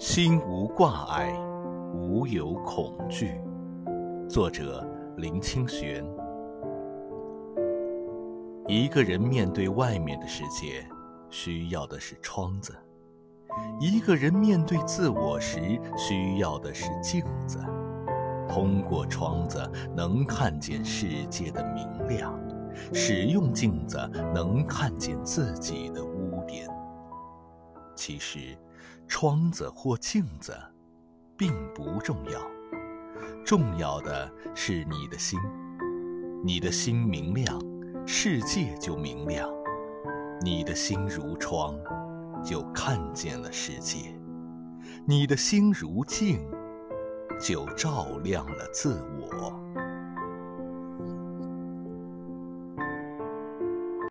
心无挂碍，无有恐惧。作者：林清玄。一个人面对外面的世界，需要的是窗子；一个人面对自我时，需要的是镜子。通过窗子，能看见世界的明亮；使用镜子，能看见自己的污点。其实。窗子或镜子，并不重要，重要的是你的心。你的心明亮，世界就明亮；你的心如窗，就看见了世界；你的心如镜，就照亮了自我。